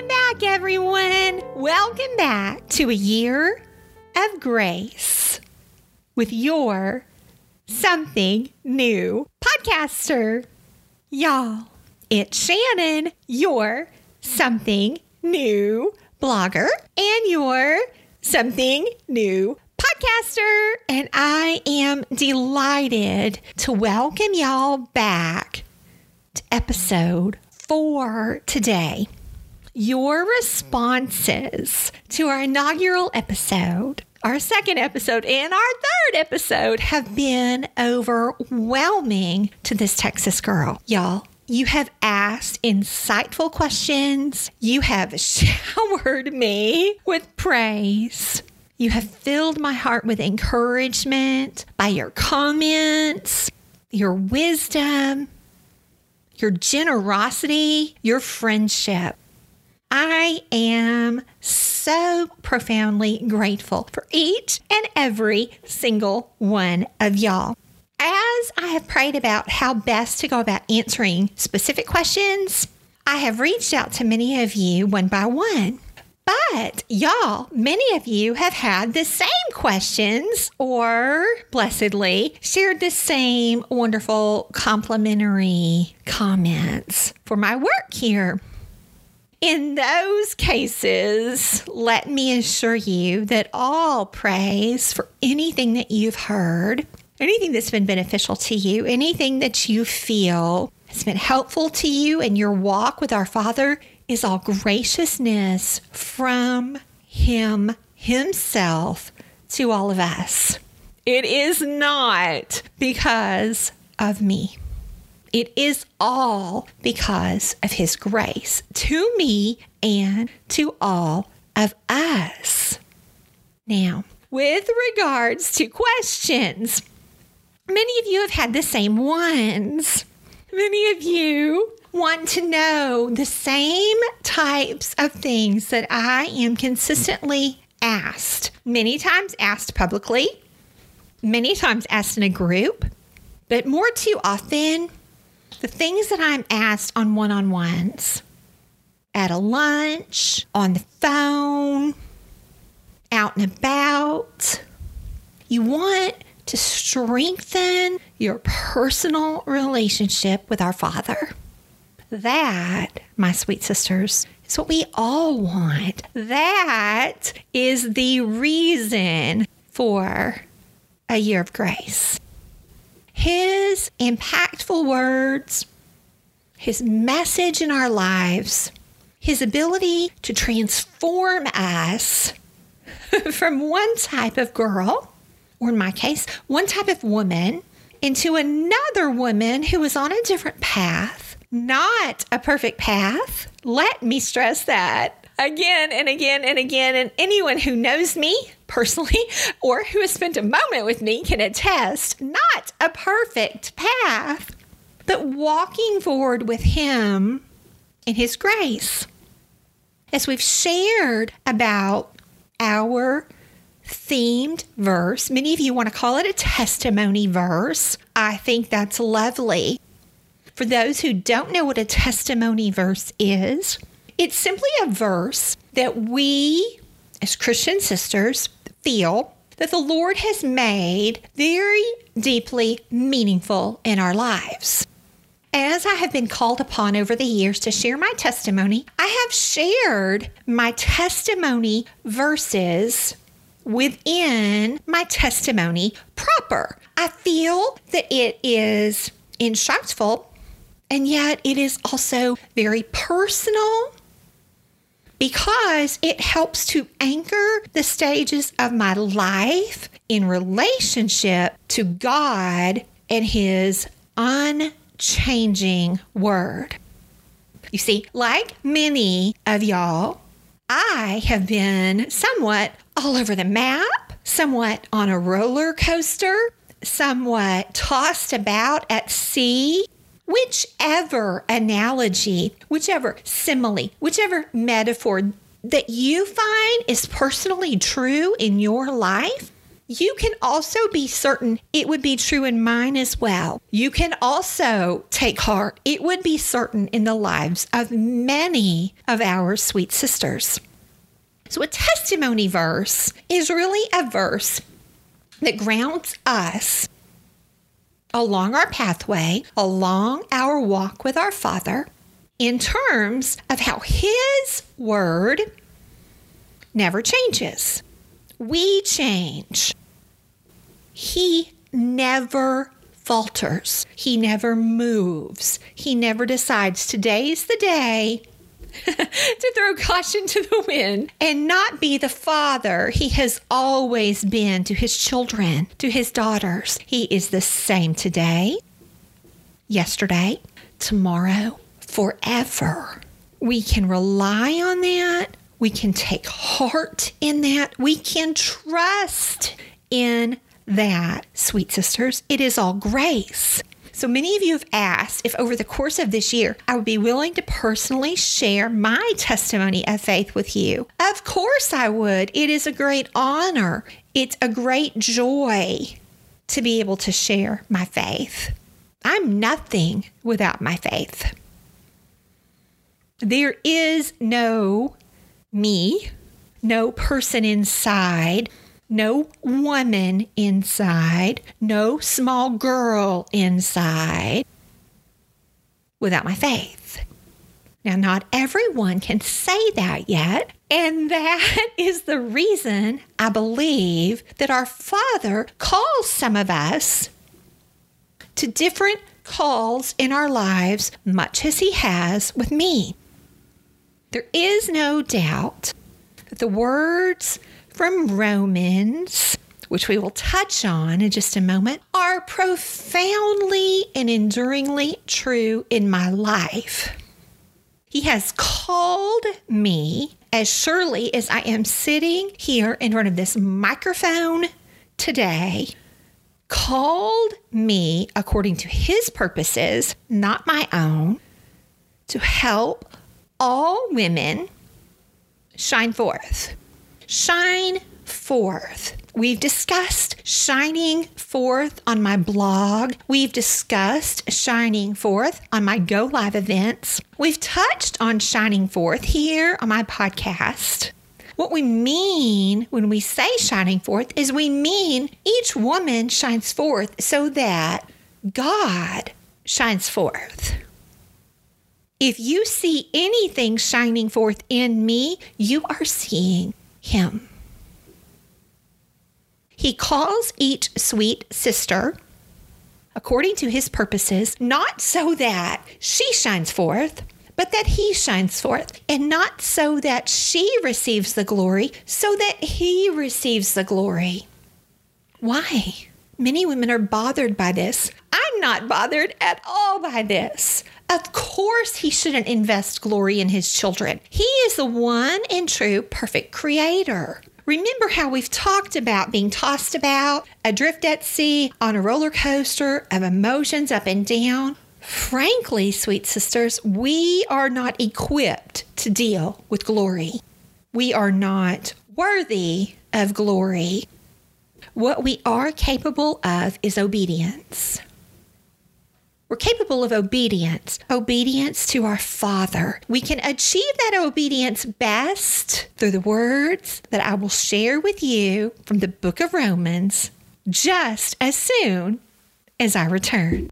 Welcome back, everyone. Welcome back to a year of grace with your something new podcaster. Y'all, it's Shannon, your something new blogger, and your something new podcaster. And I am delighted to welcome y'all back to episode four today. Your responses to our inaugural episode, our second episode, and our third episode have been overwhelming to this Texas girl. Y'all, you have asked insightful questions. You have showered me with praise. You have filled my heart with encouragement by your comments, your wisdom, your generosity, your friendship. I am so profoundly grateful for each and every single one of y'all. As I have prayed about how best to go about answering specific questions, I have reached out to many of you one by one. But y'all, many of you have had the same questions or blessedly shared the same wonderful complimentary comments for my work here. In those cases, let me assure you that all praise for anything that you've heard, anything that's been beneficial to you, anything that you feel has been helpful to you in your walk with our Father is all graciousness from Him Himself to all of us. It is not because of me. It is all because of His grace to me and to all of us. Now, with regards to questions, many of you have had the same ones. Many of you want to know the same types of things that I am consistently asked. Many times asked publicly, many times asked in a group, but more too often, the things that I'm asked on one on ones, at a lunch, on the phone, out and about. You want to strengthen your personal relationship with our Father. That, my sweet sisters, is what we all want. That is the reason for a year of grace. His impactful words, his message in our lives, his ability to transform us from one type of girl, or in my case, one type of woman, into another woman who is on a different path, not a perfect path. Let me stress that again and again and again. And anyone who knows me personally or who has spent a moment with me can attest not a perfect path, but walking forward with Him in His grace. As we've shared about our themed verse. Many of you want to call it a testimony verse. I think that's lovely. For those who don't know what a testimony verse is, it's simply a verse that we, as Christian sisters, feel that the Lord has made very deeply meaningful in our lives. As I have been called upon over the years to share my testimony, I have shared my testimony verses within my testimony proper. I feel that it is instructful and yet it is also very personal because it helps to anchor the stages of my life in relationship to God and His unchanging Word. You see, like many of y'all, I have been somewhat all over the map, somewhat on a roller coaster, somewhat tossed about at sea. Whichever analogy, whichever simile, whichever metaphor that you find is personally true in your life, you can also be certain it would be true in mine as well. You can also take heart, it would be certain in the lives of many of our sweet sisters. So, a testimony verse is really a verse that grounds us along our pathway, along our walk with our Father, in terms of how His Word never changes. We change. He never falters. He never moves. He never decides today's the day to throw caution to the wind and not be the father he has always been to his children, to his daughters. He is the same today, yesterday, tomorrow, forever. We can rely on that. We can take heart in that. We can trust in that, sweet sisters. It is all grace. So many of you have asked if over the course of this year I would be willing to personally share my testimony of faith with you. Of course I would. It is a great honor. It's a great joy to be able to share my faith. I'm nothing without my faith. There is no me, no person inside no woman inside, no small girl inside without my faith. Now, not everyone can say that yet. And that is the reason I believe that our Father calls some of us to different calls in our lives, much as He has with me. There is no doubt that the words from Romans, which we will touch on in just a moment, are profoundly and enduringly true in my life. He has called me as surely as I am sitting here in front of this microphone today, called me according to his purposes, not my own, to help all women shine forth shine forth. We've discussed shining forth on my blog. We've discussed shining forth on my Go Live events. We've touched on shining forth here on my podcast. What we mean when we say shining forth is we mean each woman shines forth so that God shines forth. If you see anything shining forth in me, you are seeing him. He calls each sweet sister according to his purposes, not so that she shines forth, but that he shines forth, and not so that she receives the glory, so that he receives the glory. Why? Many women are bothered by this. I'm not bothered at all by this. Of course, he shouldn't invest glory in his children. He is the one and true perfect creator. Remember how we've talked about being tossed about, adrift at sea, on a roller coaster of emotions up and down? Frankly, sweet sisters, we are not equipped to deal with glory. We are not worthy of glory. What we are capable of is obedience. We're capable of obedience, obedience to our Father. We can achieve that obedience best through the words that I will share with you from the book of Romans just as soon as I return.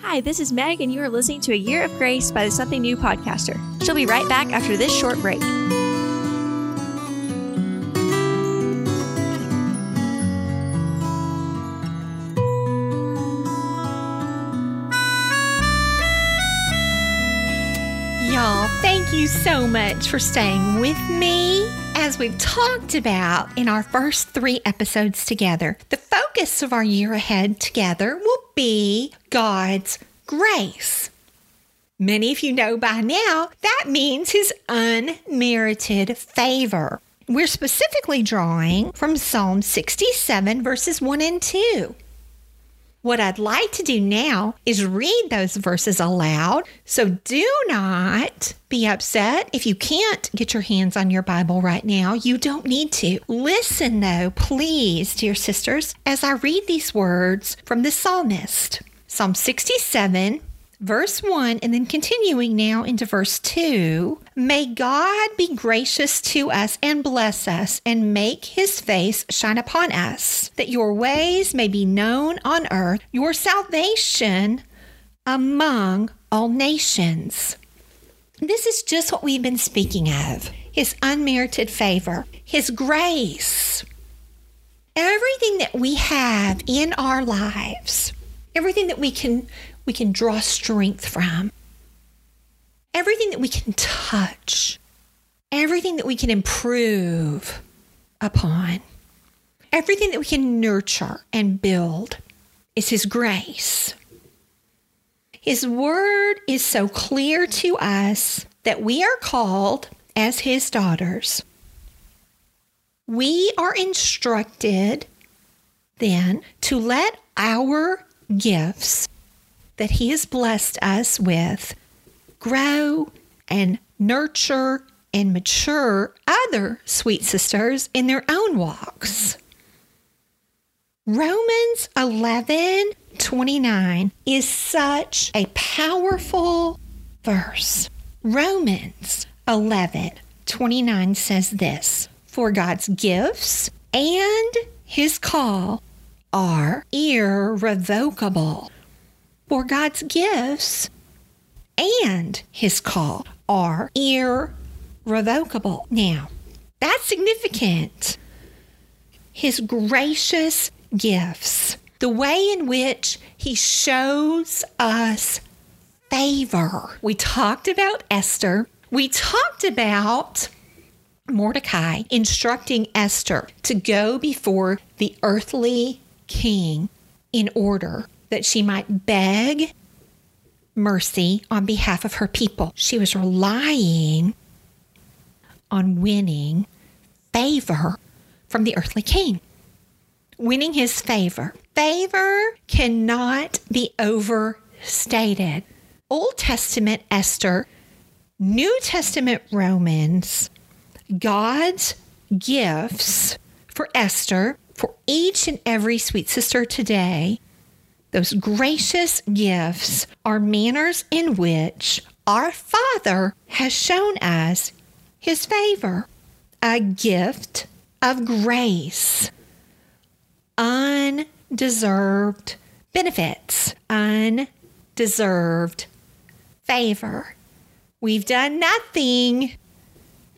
Hi, this is Meg, and you are listening to A Year of Grace by the Something New podcaster. She'll be right back after this short break. Thank you so much for staying with me. As we've talked about in our first three episodes together, the focus of our year ahead together will be God's grace. Many of you know by now that means his unmerited favor. We're specifically drawing from Psalm 67, verses 1 and 2 What I'd like to do now is read those verses aloud. So do not be upset if you can't get your hands on your Bible right now. You don't need to. Listen, though, please, dear sisters, as I read these words from the psalmist. Psalm 67, verse 1, and then continuing now into verse 2 May God be gracious to us and bless us and make his face shine upon us, that your ways may be known on earth, your salvation among all nations. This is just what we've been speaking of his unmerited favor, his grace. Everything that we have in our lives, everything that we can we can draw strength from. Everything that we can touch, everything that we can improve upon, everything that we can nurture and build is His grace. His word is so clear to us that we are called as His daughters. We are instructed then to let our gifts that He has blessed us with grow and nurture and mature other sweet sisters in their own walks. Romans 11 29 is such a powerful verse. Romans 11 29 says this For God's gifts and his call are irrevocable. For God's gifts and his call are irrevocable. Now, that's significant. His gracious gifts, the way in which he shows us favor. We talked about Esther. We talked about Mordecai instructing Esther to go before the earthly king in order that she might beg mercy on behalf of her people. She was relying on winning favor from the earthly king, winning his favor. Favor cannot be overstated. Old Testament Esther, New Testament Romans, God's gifts for Esther, for each and every sweet sister today those gracious gifts are manners in which our Father has shown us his favor, a gift of grace, undeserved benefits, undeserved favor. We've done nothing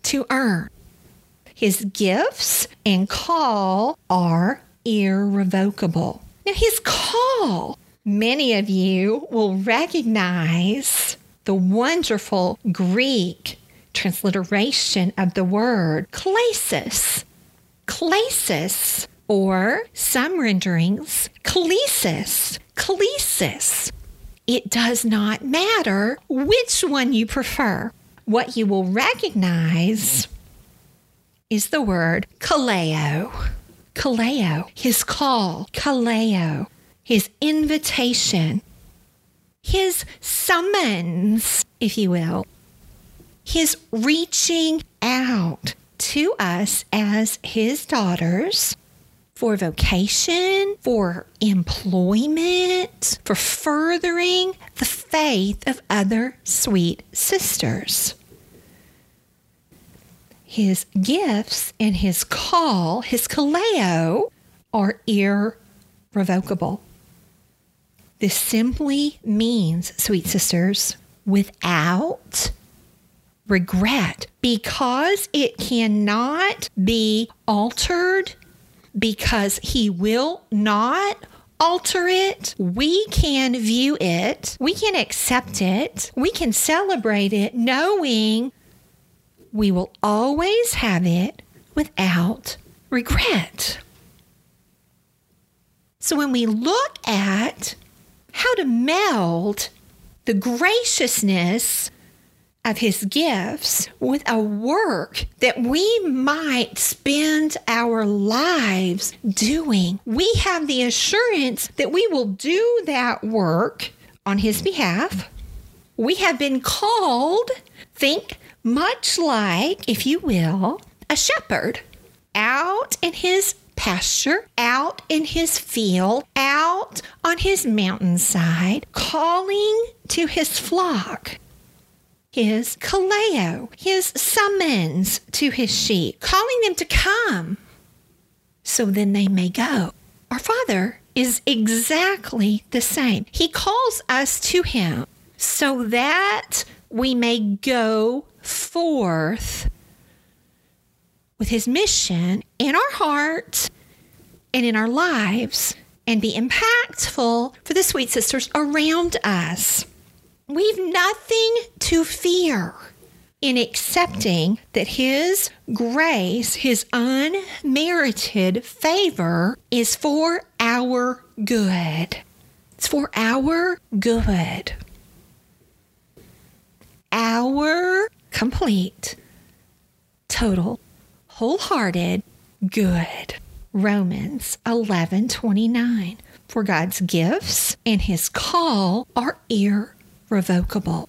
to earn. His gifts and call are irrevocable. Now, his call, many of you will recognize the wonderful Greek transliteration of the word klesis. Klesis, or some renderings, klesis. Klesis. It does not matter which one you prefer. What you will recognize is the word kaleo kaleo, his call, kaleo, his invitation, his summons, if you will, his reaching out to us as his daughters for vocation, for employment, for furthering the faith of other sweet sisters his gifts and his call, his kaleo, are irrevocable. This simply means, sweet sisters, without regret, because it cannot be altered, because he will not alter it. We can view it, we can accept it, we can celebrate it, knowing we will always have it without regret. So when we look at how to meld the graciousness of his gifts with a work that we might spend our lives doing. We have the assurance that we will do that work on his behalf. We have been called, think much like, if you will, a shepherd out in his pasture, out in his field, out on his mountainside, calling to his flock. His kaleo, his summons to his sheep, calling them to come so then they may go. Our Father is exactly the same. He calls us to Him so that we may go forth with his mission in our heart and in our lives and be impactful for the sweet sisters around us. We've nothing to fear in accepting that His grace, His unmerited favor, is for our good. It's for our good. Our complete, total wholehearted good. Romans 11:29 For God's gifts and his call are irrevocable.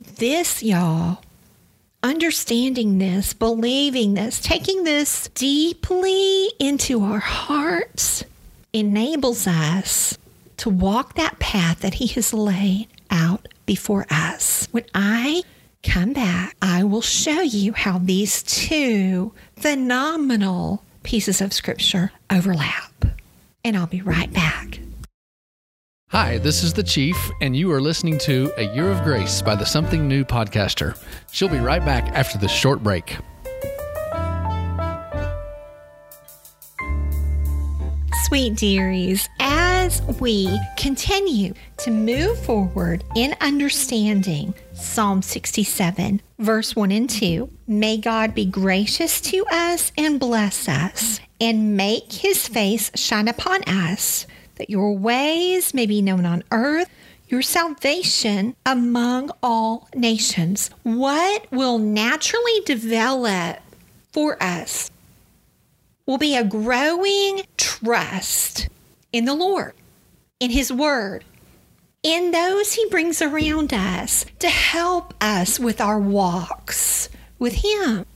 This y'all understanding this, believing this, taking this deeply into our hearts enables us to walk that path that he has laid out before us. When I come back, I will show you how these two phenomenal pieces of scripture overlap. And I'll be right back. Hi, this is the Chief, and you are listening to A Year of Grace by the Something New podcaster. She'll be right back after this short break. Sweet dearies, as we continue to move forward in understanding Psalm 67, verse 1 and 2, may God be gracious to us and bless us, and make his face shine upon us, that your ways may be known on earth your salvation among all nations. What will naturally develop for us will be a growing trust in the Lord, in His Word, in those He brings around us to help us with our walks with Him.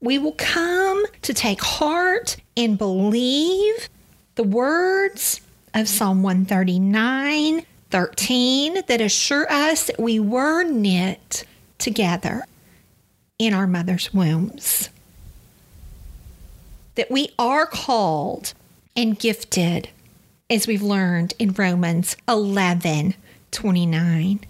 We will come to take heart and believe the words of Psalm 139 13 that assure us that we were knit together in our mother's wombs that we are called and gifted, as we've learned in Romans 11 29,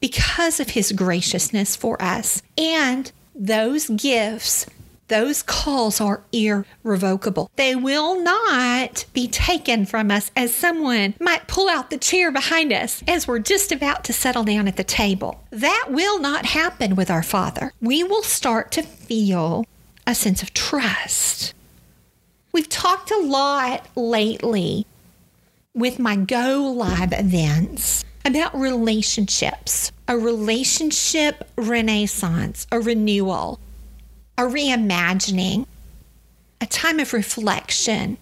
because of his graciousness for us. And those gifts, those calls are irrevocable. They will not be taken from us as someone might pull out the chair behind us as we're just about to settle down at the table. That will not happen with our Father. We will start to feel a sense of trust We've talked a lot lately with my Go Live events about relationships, a relationship renaissance, a renewal, a reimagining, a time of reflection,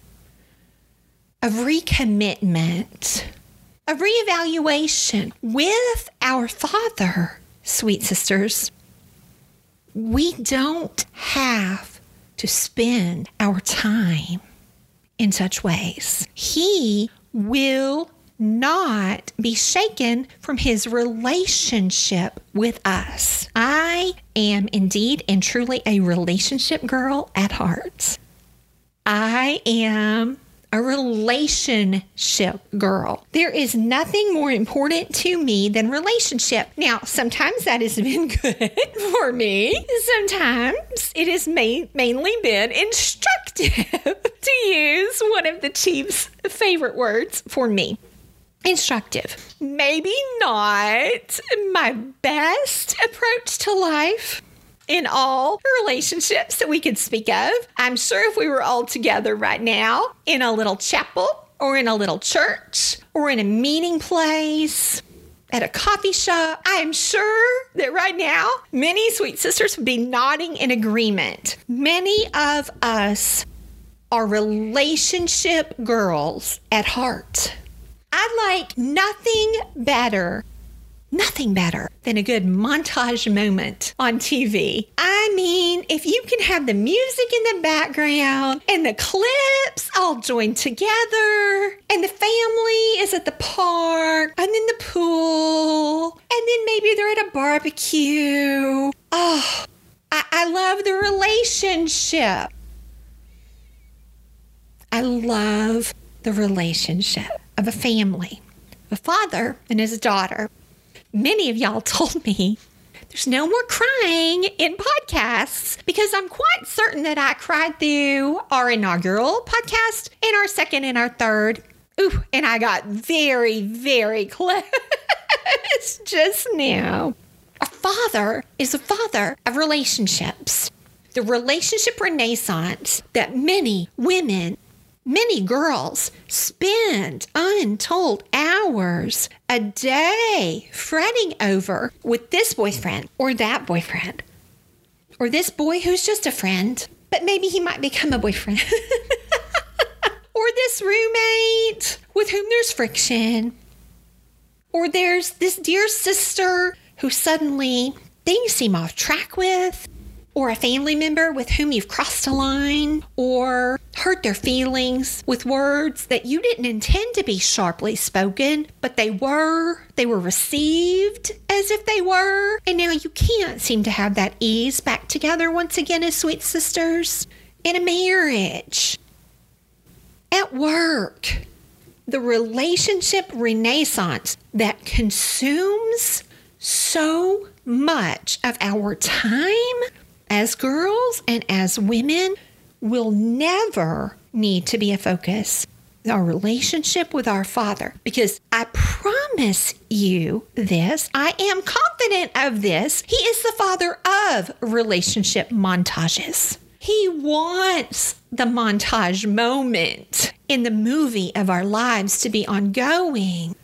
of recommitment, a reevaluation with our Father, sweet sisters. We don't have to spend our time in such ways. He will not be shaken from his relationship with us. I am indeed and truly a relationship girl at heart. I am a relationship girl. There is nothing more important to me than relationship. Now, sometimes that has been good for me. Sometimes it has ma- mainly been instructive to use one of the chief's favorite words for me. Instructive. Maybe not my best approach to life in all relationships that we could speak of. I'm sure if we were all together right now in a little chapel or in a little church or in a meeting place at a coffee shop, I am sure that right now many sweet sisters would be nodding in agreement. Many of us are relationship girls at heart. I like nothing better nothing better than a good montage moment on TV. I mean, if you can have the music in the background and the clips all joined together, and the family is at the park and in the pool, and then maybe they're at a barbecue. Oh, I, I love the relationship. I love the relationship of a family, a father and his daughter many of y'all told me there's no more crying in podcasts because I'm quite certain that I cried through our inaugural podcast and our second and our third. Ooh, and I got very, very close just now. A father is a father of relationships. The relationship renaissance that many women Many girls spend untold hours a day fretting over with this boyfriend or that boyfriend or this boy who's just a friend, but maybe he might become a boyfriend. or this roommate with whom there's friction. Or there's this dear sister who suddenly things seem off track with or a family member with whom you've crossed a line or hurt their feelings with words that you didn't intend to be sharply spoken, but they were. They were received as if they were. And now you can't seem to have that ease back together once again as sweet sisters in a marriage, at work. The relationship renaissance that consumes so much of our time as girls and as women will never need to be a focus. Our relationship with our Father, because I promise you this, I am confident of this. He is the Father of relationship montages. He wants the montage moment in the movie of our lives to be ongoing.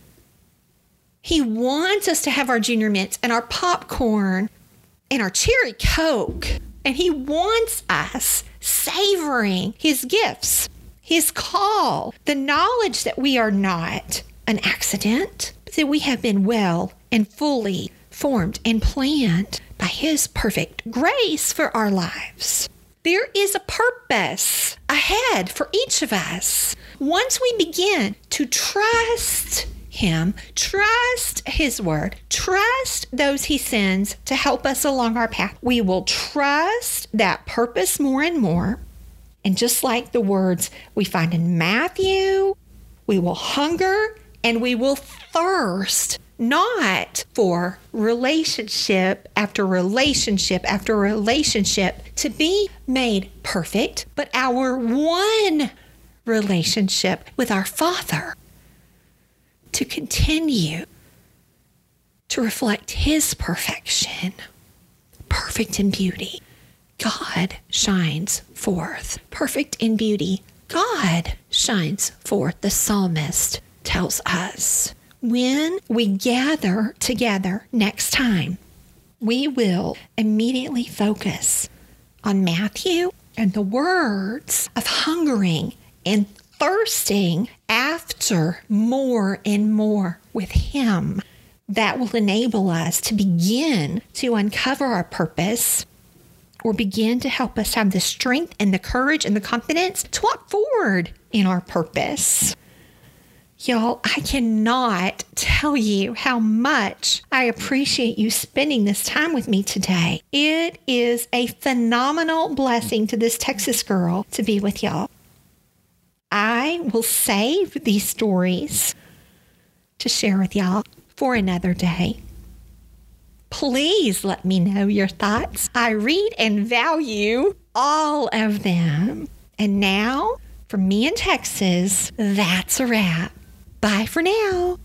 He wants us to have our junior mints and our popcorn and our cherry coke. And he wants us savoring his gifts, his call, the knowledge that we are not an accident, but that we have been well and fully formed and planned by his perfect grace for our lives. There is a purpose ahead for each of us. Once we begin to trust him, trust His word, trust those He sends to help us along our path. We will trust that purpose more and more. And just like the words we find in Matthew, we will hunger and we will thirst not for relationship after relationship after relationship to be made perfect, but our one relationship with our Father to continue to reflect His perfection, perfect in beauty. God shines forth. Perfect in beauty. God shines forth. The psalmist tells us. When we gather together next time, we will immediately focus on Matthew and the words of hungering and thirsting after more and more with Him. That will enable us to begin to uncover our purpose or begin to help us have the strength and the courage and the confidence to walk forward in our purpose. Y'all, I cannot tell you how much I appreciate you spending this time with me today. It is a phenomenal blessing to this Texas girl to be with y'all. I will save these stories to share with y'all for another day. Please let me know your thoughts. I read and value all of them. And now, from me in Texas, that's a wrap. Bye for now.